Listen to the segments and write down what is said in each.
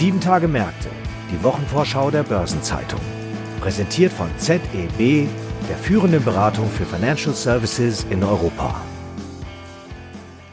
Sieben Tage Märkte, die Wochenvorschau der Börsenzeitung. Präsentiert von ZEB, der führenden Beratung für Financial Services in Europa.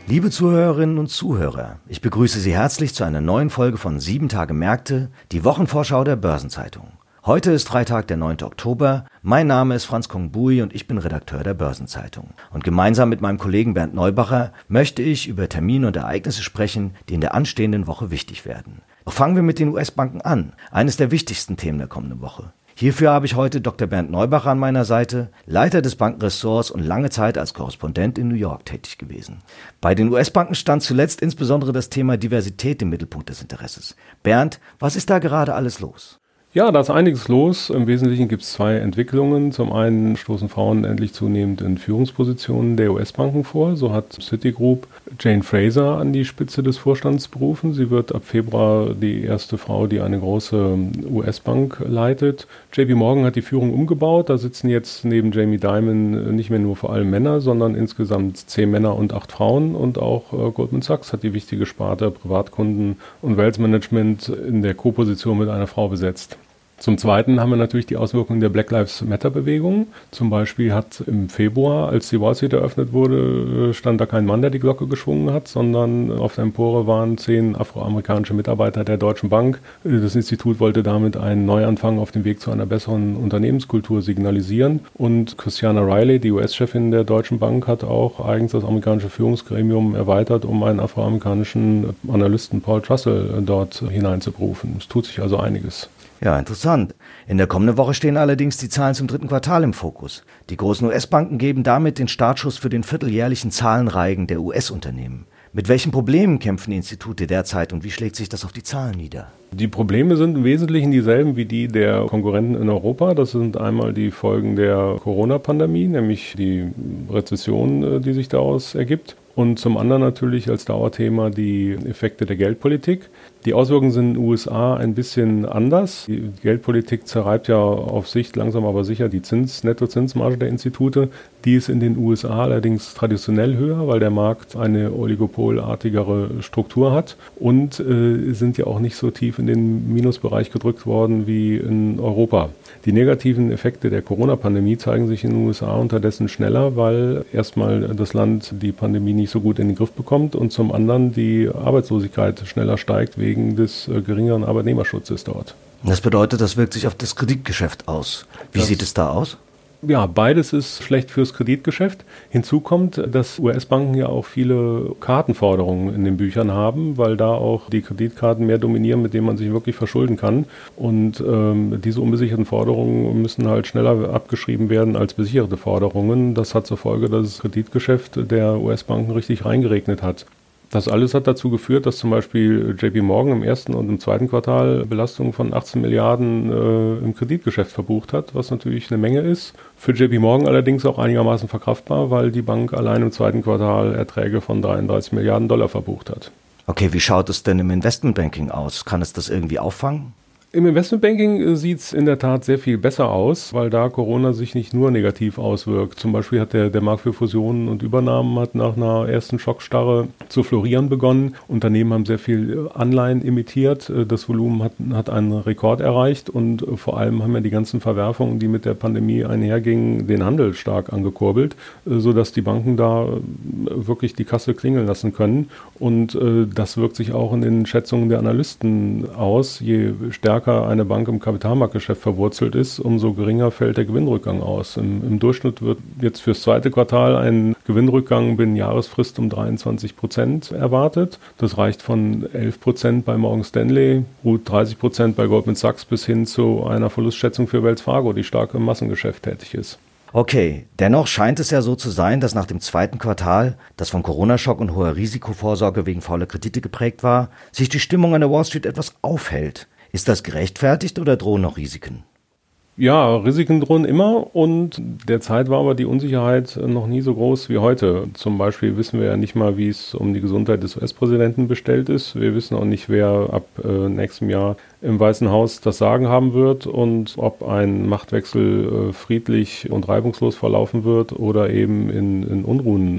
Liebe Zuhörerinnen und Zuhörer, ich begrüße Sie herzlich zu einer neuen Folge von Sieben Tage Märkte, die Wochenvorschau der Börsenzeitung. Heute ist Freitag, der 9. Oktober. Mein Name ist Franz Kongbui und ich bin Redakteur der Börsenzeitung. Und gemeinsam mit meinem Kollegen Bernd Neubacher möchte ich über Termine und Ereignisse sprechen, die in der anstehenden Woche wichtig werden. Fangen wir mit den US-Banken an, eines der wichtigsten Themen der kommenden Woche. Hierfür habe ich heute Dr. Bernd Neubacher an meiner Seite, Leiter des Bankenressorts und lange Zeit als Korrespondent in New York tätig gewesen. Bei den US-Banken stand zuletzt insbesondere das Thema Diversität im Mittelpunkt des Interesses. Bernd, was ist da gerade alles los? Ja, da ist einiges los. Im Wesentlichen gibt es zwei Entwicklungen. Zum einen stoßen Frauen endlich zunehmend in Führungspositionen der US-Banken vor. So hat Citigroup Jane Fraser an die Spitze des Vorstands berufen. Sie wird ab Februar die erste Frau, die eine große US-Bank leitet. JP Morgan hat die Führung umgebaut. Da sitzen jetzt neben Jamie Dimon nicht mehr nur vor allem Männer, sondern insgesamt zehn Männer und acht Frauen. Und auch äh, Goldman Sachs hat die wichtige Sparte Privatkunden und Wealth Management in der Co-Position mit einer Frau besetzt. Zum Zweiten haben wir natürlich die Auswirkungen der Black Lives Matter Bewegung. Zum Beispiel hat im Februar, als die Wall Street eröffnet wurde, stand da kein Mann, der die Glocke geschwungen hat, sondern auf der Empore waren zehn afroamerikanische Mitarbeiter der Deutschen Bank. Das Institut wollte damit einen Neuanfang auf dem Weg zu einer besseren Unternehmenskultur signalisieren. Und Christiana Riley, die US-Chefin der Deutschen Bank, hat auch eigens das amerikanische Führungsgremium erweitert, um einen afroamerikanischen Analysten Paul Trussell dort hineinzuberufen. Es tut sich also einiges. Ja, interessant. In der kommenden Woche stehen allerdings die Zahlen zum dritten Quartal im Fokus. Die großen US-Banken geben damit den Startschuss für den vierteljährlichen Zahlenreigen der US-Unternehmen. Mit welchen Problemen kämpfen die Institute derzeit und wie schlägt sich das auf die Zahlen nieder? Die Probleme sind im Wesentlichen dieselben wie die der Konkurrenten in Europa. Das sind einmal die Folgen der Corona-Pandemie, nämlich die Rezession, äh, die sich daraus ergibt. Und zum anderen natürlich als Dauerthema die Effekte der Geldpolitik. Die Auswirkungen sind in den USA ein bisschen anders. Die Geldpolitik zerreibt ja auf Sicht langsam aber sicher die Zins, Nettozinsmarge der Institute. Die ist in den USA allerdings traditionell höher, weil der Markt eine oligopolartigere Struktur hat und äh, sind ja auch nicht so tief in den Minusbereich gedrückt worden wie in Europa. Die negativen Effekte der Corona-Pandemie zeigen sich in den USA unterdessen schneller, weil erstmal das Land die Pandemie nicht so gut in den Griff bekommt und zum anderen die Arbeitslosigkeit schneller steigt wegen des äh, geringeren Arbeitnehmerschutzes dort. Das bedeutet, das wirkt sich auf das Kreditgeschäft aus. Wie das, sieht es da aus? Ja, beides ist schlecht fürs Kreditgeschäft. Hinzu kommt, dass US-Banken ja auch viele Kartenforderungen in den Büchern haben, weil da auch die Kreditkarten mehr dominieren, mit denen man sich wirklich verschulden kann. Und ähm, diese unbesicherten Forderungen müssen halt schneller abgeschrieben werden als besicherte Forderungen. Das hat zur Folge, dass das Kreditgeschäft der US-Banken richtig reingeregnet hat. Das alles hat dazu geführt, dass zum Beispiel JP Morgan im ersten und im zweiten Quartal Belastungen von 18 Milliarden äh, im Kreditgeschäft verbucht hat, was natürlich eine Menge ist. Für JP Morgan allerdings auch einigermaßen verkraftbar, weil die Bank allein im zweiten Quartal Erträge von 33 Milliarden Dollar verbucht hat. Okay, wie schaut es denn im Investmentbanking aus? Kann es das irgendwie auffangen? Im Investmentbanking äh, sieht es in der Tat sehr viel besser aus, weil da Corona sich nicht nur negativ auswirkt. Zum Beispiel hat der, der Markt für Fusionen und Übernahmen hat nach einer ersten Schockstarre zu florieren begonnen. Unternehmen haben sehr viel äh, Anleihen emittiert. Äh, das Volumen hat, hat einen Rekord erreicht und vor allem haben ja die ganzen Verwerfungen, die mit der Pandemie einhergingen, den Handel stark angekurbelt, sodass die Banken da wirklich die Kasse klingeln lassen können. Und das wirkt sich auch in den Schätzungen der Analysten aus. Je stärker stärker eine Bank im Kapitalmarktgeschäft verwurzelt ist, umso geringer fällt der Gewinnrückgang aus. Im, Im, Durchschnitt wird jetzt fürs zweite Quartal ein Gewinnrückgang binnen Jahresfrist um 23 Prozent erwartet. Das reicht von 11 Prozent bei Morgan Stanley, gut 30 Prozent bei Goldman Sachs bis hin zu einer Verlustschätzung für Wells Fargo, die stark im Massengeschäft tätig ist. Okay, dennoch scheint es ja so zu sein, dass nach dem zweiten Quartal, das von Corona-Schock und hoher Risikovorsorge wegen fauler Kredite geprägt war, sich die Stimmung an der Wall Street etwas aufhält. Ist das gerechtfertigt oder drohen noch Risiken? Ja, Risiken drohen immer und derzeit war aber die Unsicherheit noch nie so groß wie heute. Zum Beispiel wissen wir ja nicht mal, wie es um die Gesundheit des US-Präsidenten bestellt ist. Wir wissen auch nicht, wer ab äh, nächstem Jahr im Weißen Haus das Sagen haben wird und ob ein Machtwechsel äh, friedlich und reibungslos verlaufen wird oder eben in, in Unruhen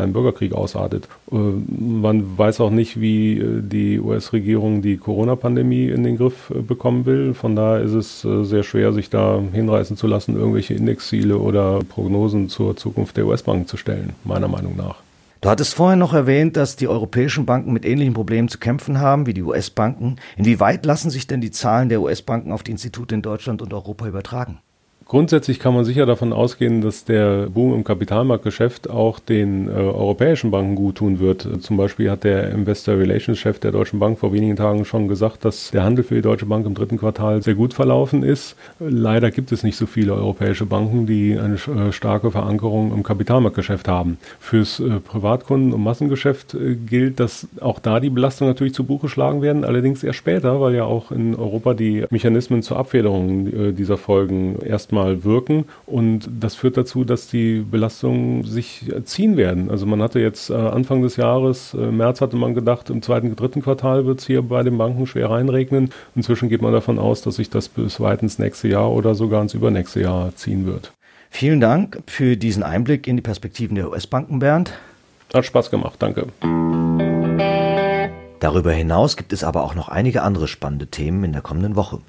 einem Bürgerkrieg ausartet. Äh, man weiß auch nicht, wie äh, die US-Regierung die Corona-Pandemie in den Griff äh, bekommen will. Von daher ist es sehr schwer, sich da hinreißen zu lassen, irgendwelche Indexziele oder Prognosen zur Zukunft der US-Banken zu stellen, meiner Meinung nach. Du hattest vorher noch erwähnt, dass die europäischen Banken mit ähnlichen Problemen zu kämpfen haben wie die US-Banken. Inwieweit lassen sich denn die Zahlen der US-Banken auf die Institute in Deutschland und Europa übertragen? Grundsätzlich kann man sicher davon ausgehen, dass der Boom im Kapitalmarktgeschäft auch den äh, europäischen Banken gut tun wird. Zum Beispiel hat der Investor Relations Chef der Deutschen Bank vor wenigen Tagen schon gesagt, dass der Handel für die Deutsche Bank im dritten Quartal sehr gut verlaufen ist. Leider gibt es nicht so viele europäische Banken, die eine äh, starke Verankerung im Kapitalmarktgeschäft haben. Fürs äh, Privatkunden- und Massengeschäft äh, gilt, dass auch da die Belastungen natürlich zu Buche schlagen werden, allerdings erst später, weil ja auch in Europa die Mechanismen zur Abfederung äh, dieser Folgen erstmal erstmal wirken. Und das führt dazu, dass die Belastungen sich ziehen werden. Also man hatte jetzt äh, Anfang des Jahres, äh, März hatte man gedacht, im zweiten, dritten Quartal wird es hier bei den Banken schwer reinregnen. Inzwischen geht man davon aus, dass sich das bis weit ins nächste Jahr oder sogar ins übernächste Jahr ziehen wird. Vielen Dank für diesen Einblick in die Perspektiven der US-Banken, Bernd. Hat Spaß gemacht, danke. Darüber hinaus gibt es aber auch noch einige andere spannende Themen in der kommenden Woche.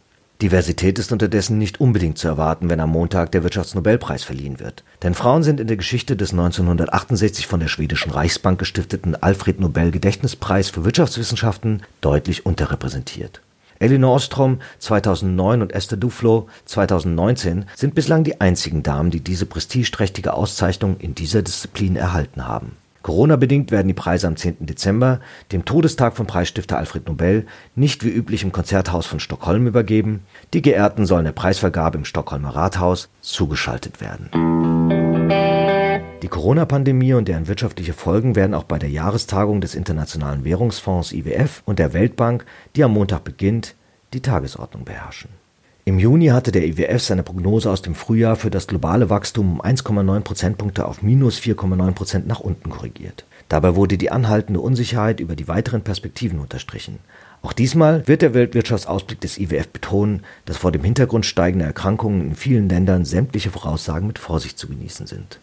Diversität ist unterdessen nicht unbedingt zu erwarten, wenn am Montag der Wirtschaftsnobelpreis verliehen wird. Denn Frauen sind in der Geschichte des 1968 von der schwedischen Reichsbank gestifteten Alfred Nobel Gedächtnispreis für Wirtschaftswissenschaften deutlich unterrepräsentiert. Elinor Ostrom 2009 und Esther Duflo 2019 sind bislang die einzigen Damen, die diese prestigeträchtige Auszeichnung in dieser Disziplin erhalten haben Corona-bedingt werden die Preise am 10. Dezember, dem Todestag von Preisstifter Alfred Nobel, nicht wie üblich im Konzerthaus von Stockholm übergeben. Die Geehrten sollen der Preisvergabe im Stockholmer Rathaus zugeschaltet werden. Die Corona-Pandemie und deren wirtschaftliche Folgen werden auch bei der Jahrestagung des Internationalen Währungsfonds IWF und der Weltbank, die am Montag beginnt, die Tagesordnung beherrschen im Juni hatte der IWF seine Prognose aus dem Frühjahr für das globale Wachstum um 1,9 Prozentpunkte auf minus 4,9 Prozent nach unten korrigiert. Dabei wurde die anhaltende Unsicherheit über die weiteren Perspektiven unterstrichen. Auch diesmal wird der Weltwirtschaftsausblick des IWF betonen, dass vor dem Hintergrund steigender Erkrankungen in vielen Ländern sämtliche Voraussagen mit Vorsicht zu genießen sind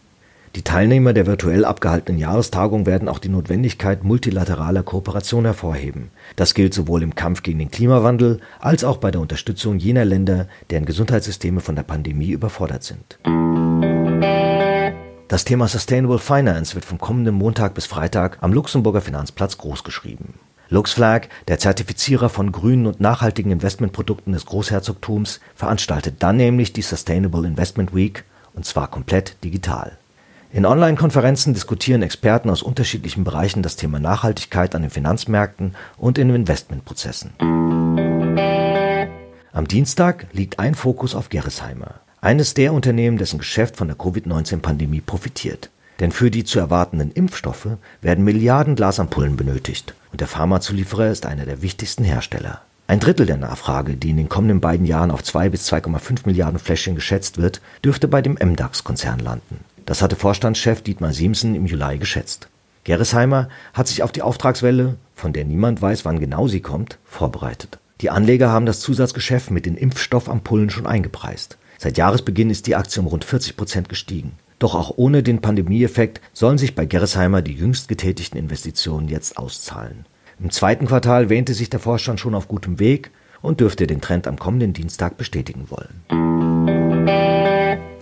die Teilnehmer der virtuell abgehaltenen Jahrestagung werden auch die Notwendigkeit multilateraler Kooperation hervorheben. Das gilt sowohl im Kampf gegen den Klimawandel als auch bei der Unterstützung jener Länder, deren Gesundheitssysteme von der Pandemie überfordert sind. Das Thema Sustainable Finance wird vom kommenden Montag bis Freitag am Luxemburger Finanzplatz großgeschrieben. LuxFlag, der Zertifizierer von grünen und nachhaltigen Investmentprodukten des Großherzogtums, veranstaltet dann nämlich die Sustainable Investment Week und zwar komplett digital. In Online-Konferenzen diskutieren Experten aus unterschiedlichen Bereichen das Thema Nachhaltigkeit an den Finanzmärkten und in Investmentprozessen. Am Dienstag liegt ein Fokus auf Gerresheimer, eines der Unternehmen, dessen Geschäft von der Covid-19-Pandemie profitiert. Denn für die zu erwartenden Impfstoffe werden Milliarden Glasampullen benötigt und der Pharmazulieferer ist einer der wichtigsten Hersteller. Ein Drittel der Nachfrage, die in den kommenden beiden Jahren auf 2 bis 2,5 Milliarden Fläschchen geschätzt wird, dürfte bei dem MDAX-Konzern landen. Das hatte Vorstandschef Dietmar Siemsen im Juli geschätzt. Gerresheimer hat sich auf die Auftragswelle, von der niemand weiß, wann genau sie kommt, vorbereitet. Die Anleger haben das Zusatzgeschäft mit den Impfstoffampullen schon eingepreist. Seit Jahresbeginn ist die Aktie um rund 40 Prozent gestiegen. Doch auch ohne den Pandemieeffekt sollen sich bei Gerresheimer die jüngst getätigten Investitionen jetzt auszahlen. Im zweiten Quartal wähnte sich der Vorstand schon auf gutem Weg und dürfte den Trend am kommenden Dienstag bestätigen wollen.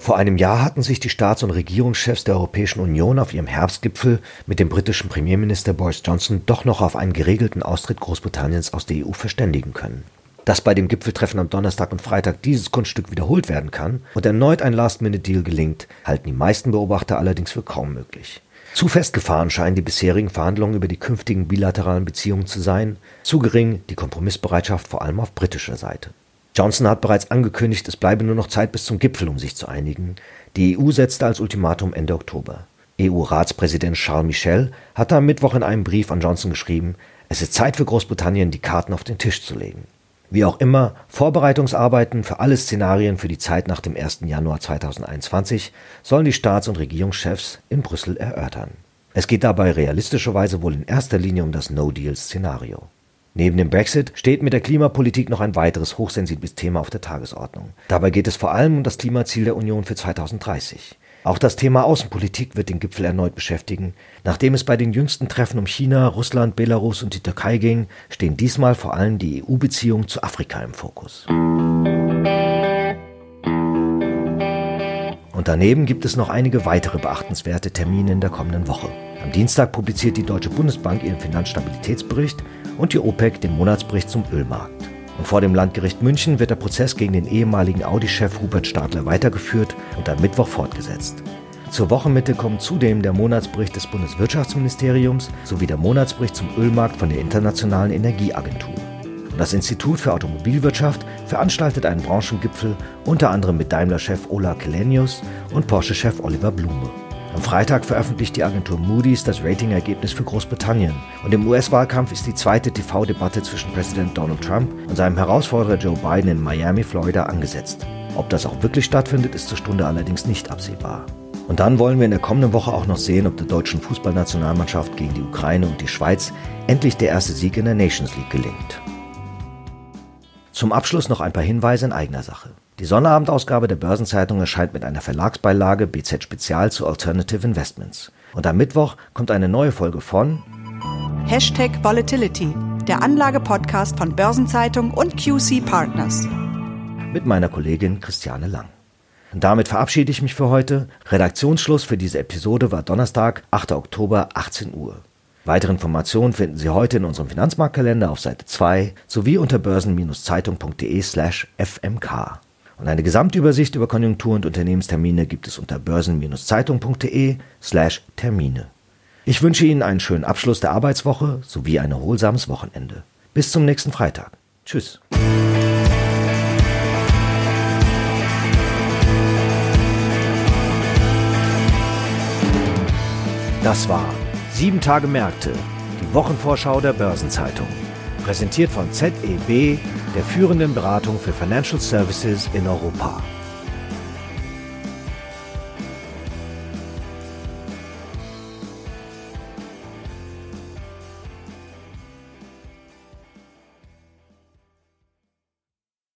Vor einem Jahr hatten sich die Staats- und Regierungschefs der Europäischen Union auf ihrem Herbstgipfel mit dem britischen Premierminister Boris Johnson doch noch auf einen geregelten Austritt Großbritanniens aus der EU verständigen können. Dass bei dem Gipfeltreffen am Donnerstag und Freitag dieses Kunststück wiederholt werden kann und erneut ein Last-Minute-Deal gelingt, halten die meisten Beobachter allerdings für kaum möglich. Zu festgefahren scheinen die bisherigen Verhandlungen über die künftigen bilateralen Beziehungen zu sein, zu gering die Kompromissbereitschaft vor allem auf britischer Seite. Johnson hat bereits angekündigt, es bleibe nur noch Zeit bis zum Gipfel, um sich zu einigen. Die EU setzte als Ultimatum Ende Oktober. EU-Ratspräsident Charles Michel hatte am Mittwoch in einem Brief an Johnson geschrieben, es ist Zeit für Großbritannien, die Karten auf den Tisch zu legen. Wie auch immer, Vorbereitungsarbeiten für alle Szenarien für die Zeit nach dem 1. Januar 2021 sollen die Staats- und Regierungschefs in Brüssel erörtern. Es geht dabei realistischerweise wohl in erster Linie um das No-Deal-Szenario. Neben dem Brexit steht mit der Klimapolitik noch ein weiteres hochsensibles Thema auf der Tagesordnung. Dabei geht es vor allem um das Klimaziel der Union für 2030. Auch das Thema Außenpolitik wird den Gipfel erneut beschäftigen. Nachdem es bei den jüngsten Treffen um China, Russland, Belarus und die Türkei ging, stehen diesmal vor allem die EU-Beziehungen zu Afrika im Fokus. Und daneben gibt es noch einige weitere beachtenswerte Termine in der kommenden Woche. Am Dienstag publiziert die Deutsche Bundesbank ihren Finanzstabilitätsbericht und die OPEC den Monatsbericht zum Ölmarkt. Und vor dem Landgericht München wird der Prozess gegen den ehemaligen Audi-Chef Hubert Stadler weitergeführt und am Mittwoch fortgesetzt. Zur Wochenmitte kommt zudem der Monatsbericht des Bundeswirtschaftsministeriums sowie der Monatsbericht zum Ölmarkt von der Internationalen Energieagentur. Und das Institut für Automobilwirtschaft veranstaltet einen Branchengipfel unter anderem mit Daimler-Chef Ola Kelenius und Porsche-Chef Oliver Blume. Am Freitag veröffentlicht die Agentur Moody's das Ratingergebnis für Großbritannien. Und im US-Wahlkampf ist die zweite TV-Debatte zwischen Präsident Donald Trump und seinem Herausforderer Joe Biden in Miami, Florida angesetzt. Ob das auch wirklich stattfindet, ist zur Stunde allerdings nicht absehbar. Und dann wollen wir in der kommenden Woche auch noch sehen, ob der deutschen Fußballnationalmannschaft gegen die Ukraine und die Schweiz endlich der erste Sieg in der Nations League gelingt. Zum Abschluss noch ein paar Hinweise in eigener Sache. Die Sonnterabendausgabe der Börsenzeitung erscheint mit einer Verlagsbeilage BZ Spezial zu Alternative Investments. Und am Mittwoch kommt eine neue Folge von Hashtag Volatility, der Anlage-Podcast von Börsenzeitung und QC Partners. Mit meiner Kollegin Christiane Lang. Und damit verabschiede ich mich für heute. Redaktionsschluss für diese Episode war Donnerstag, 8. Oktober, 18 Uhr. Weitere Informationen finden Sie heute in unserem Finanzmarktkalender auf Seite 2 sowie unter börsen-zeitung.de slash fmk. Und eine Gesamtübersicht über Konjunktur- und Unternehmenstermine gibt es unter börsen-zeitung.de slash Termine. Ich wünsche Ihnen einen schönen Abschluss der Arbeitswoche sowie ein erholsames Wochenende. Bis zum nächsten Freitag. Tschüss. Das war 7 Tage Märkte, die Wochenvorschau der Börsenzeitung. Präsentiert von ZEB, der führenden Beratung für Financial Services in Europa.